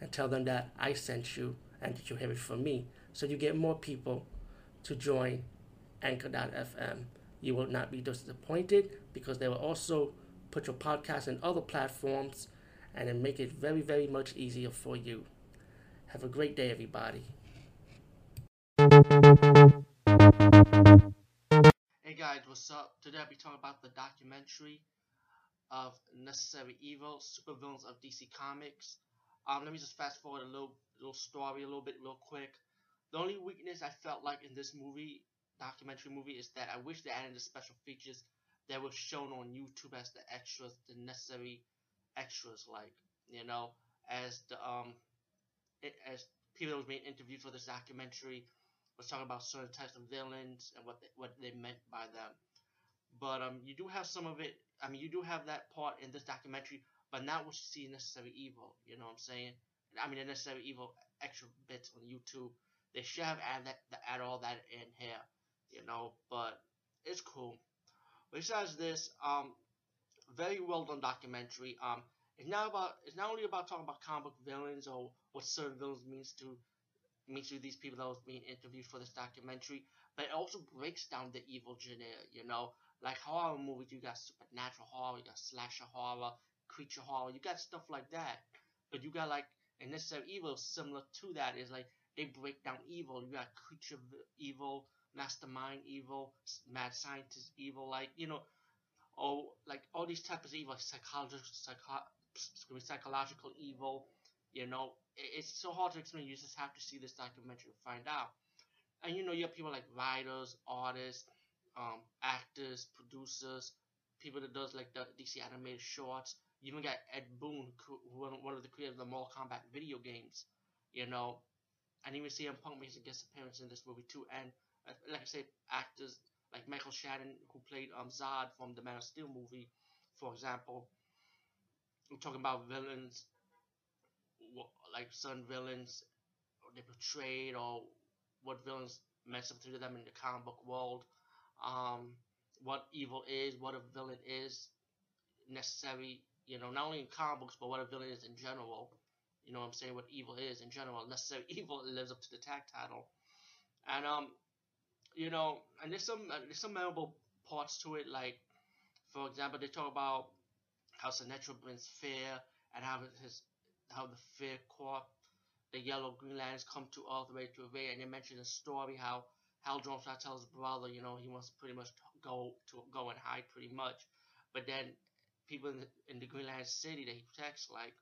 and tell them that I sent you and that you have it from me. So you get more people to join Anchor.fm. You will not be disappointed because they will also put your podcast in other platforms and then make it very, very much easier for you. Have a great day, everybody. Hey guys, what's up? Today I'll be talking about the documentary of Necessary Evil, Supervillains of DC Comics. Um, let me just fast forward a little, little story, a little bit, real quick. The only weakness I felt like in this movie, documentary movie, is that I wish they added the special features that were shown on YouTube as the extras, the necessary extras, like you know, as the um, it, as people that was being interviewed for this documentary was talking about certain types of villains and what they, what they meant by them. But um, you do have some of it. I mean, you do have that part in this documentary, but not what you see in Necessary Evil. You know what I'm saying? I mean, the Necessary Evil extra bits on YouTube. They should have added that, add all that in here, you know. But it's cool. Besides this, um, very well done documentary. Um, it's not about it's not only about talking about comic book villains or what certain villains means to means to these people that was being interviewed for this documentary, but it also breaks down the evil genre. You know, like horror movies, you got supernatural horror, you got slasher horror, creature horror. you got stuff like that. But you got like and necessary evil similar to that is like they break down evil. You got creature evil, mastermind evil, mad scientist evil, like you know, or like all these types of evil, psychological, psycho, psychological evil. You know, it's so hard to explain. You just have to see this documentary to find out. And you know, you have people like writers, artists, um, actors, producers, people that does like the DC animated shorts. You even got Ed Boon, who one of the creators of the Mortal Kombat video games. You know, and even CM Punk makes a guest appearance in this movie too. And uh, like I said, actors like Michael Shannon, who played um Zod from the Man of Steel movie, for example. We're talking about villains, like certain villains they portrayed, or what villains meant something to them in the comic book world um, what evil is, what a villain is, necessary, you know, not only in comic books, but what a villain is in general. You know what I'm saying? What evil is in general. Necessary evil lives up to the tag title. And, um, you know, and there's some, uh, there's some memorable parts to it, like, for example, they talk about how Sinestro brings fear and how his, how the fear corp, the yellow Green Lanterns come to Earth ready to invade, and they mention the story how Hal Jordan tries to tell his brother, you know, he wants to pretty much go to go and hide pretty much. But then people in the, in the City that he protects, like,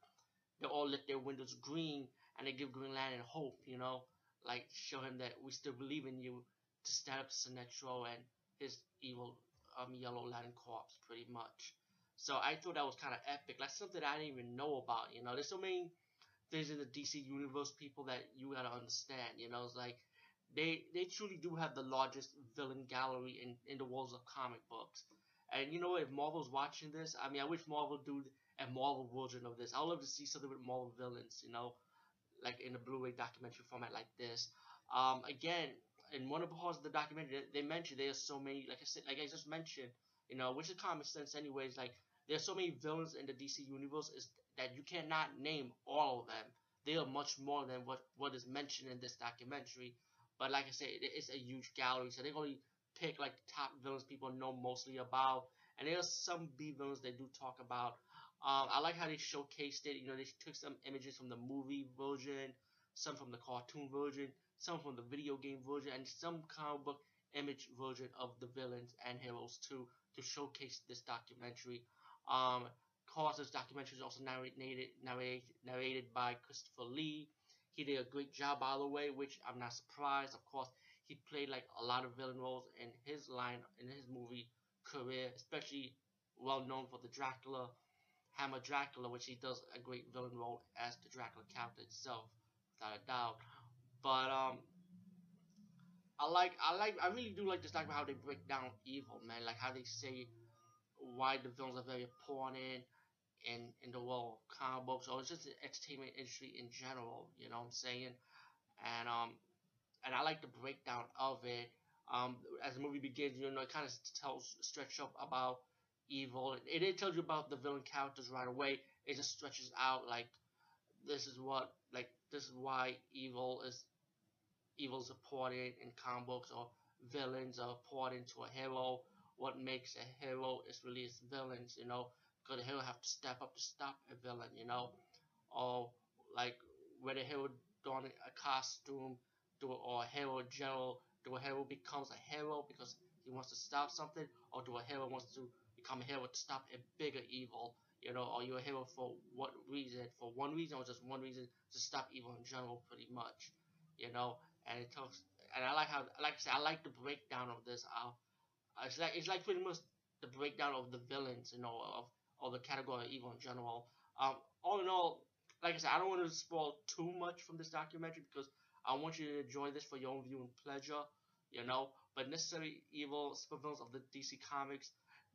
they all lit their windows green and they give Green Lantern hope, you know, like show him that we still believe in you to stand up to Sinestro and his evil um, Yellow Lantern Corps, pretty much. So I thought that was kind of epic, like something I didn't even know about, you know. There's so many things in the DC universe, people that you gotta understand, you know. It's like they they truly do have the largest villain gallery in, in the worlds of comic books. And you know, if Marvel's watching this, I mean, I wish Marvel do a Marvel version of this. I would love to see something with Marvel villains, you know, like in a Blu-ray documentary format like this. Um, again, in one of the parts of the documentary, they mentioned there's so many, like I said, like I just mentioned, you know, which is common sense anyways. Like there's so many villains in the DC universe is that you cannot name all of them. They are much more than what what is mentioned in this documentary. But like I said, it's a huge gallery, so they only pick like top villains people know mostly about. And there's some B villains they do talk about. Um, I like how they showcased it. You know, they took some images from the movie version, some from the cartoon version, some from the video game version, and some comic book image version of the villains and heroes too to showcase this documentary. Um, course, this documentary is also narrated narrated narrated by Christopher Lee. He did a great job, by the way, which I'm not surprised. Of course, he played like a lot of villain roles in his line in his movie career, especially well known for the Dracula, Hammer Dracula, which he does a great villain role as the Dracula character itself. without a doubt. But um, I like I like I really do like this document how they break down evil, man. Like how they say why the villains are very important in in the world of comic books or just the entertainment industry in general. You know what I'm saying? And um, and I like the breakdown of it. Um, as the movie begins, you know, it kind of tells stretch up about evil. It, it tells you about the villain characters right away. It just stretches out like this is what like this is why evil is evil important in comic books or villains are important to a hero. What makes a hero is really its villains, you know, because the hero have to step up to stop a villain, you know, or like where the hero don a costume, do or a hero general, do a hero becomes a hero because he wants to stop something, or do a hero wants to become a hero to stop a bigger evil, you know, are you a hero for what reason? For one reason or just one reason to stop evil in general, pretty much, you know and it talks and I like how like I said I like the breakdown of this uh it's like it's like pretty much the breakdown of the villains you know of of the category of evil in general um all in all like I said I don't want to spoil too much from this documentary because I want you to enjoy this for your own viewing pleasure you know but necessary evil supervillains of the DC comics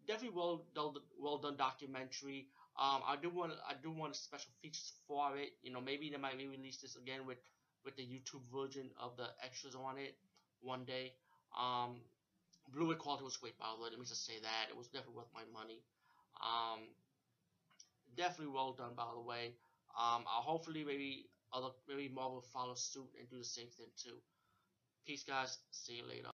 definitely well done well done documentary um I do want I do want special features for it you know maybe they might re-release this again with with the YouTube version of the extras on it one day. Um, Blu-ray quality was great, by the way. Let me just say that it was definitely worth my money. Um, definitely well done, by the way. Um, I'll hopefully maybe other maybe Marvel follow suit and do the same thing too. Peace, guys. See you later.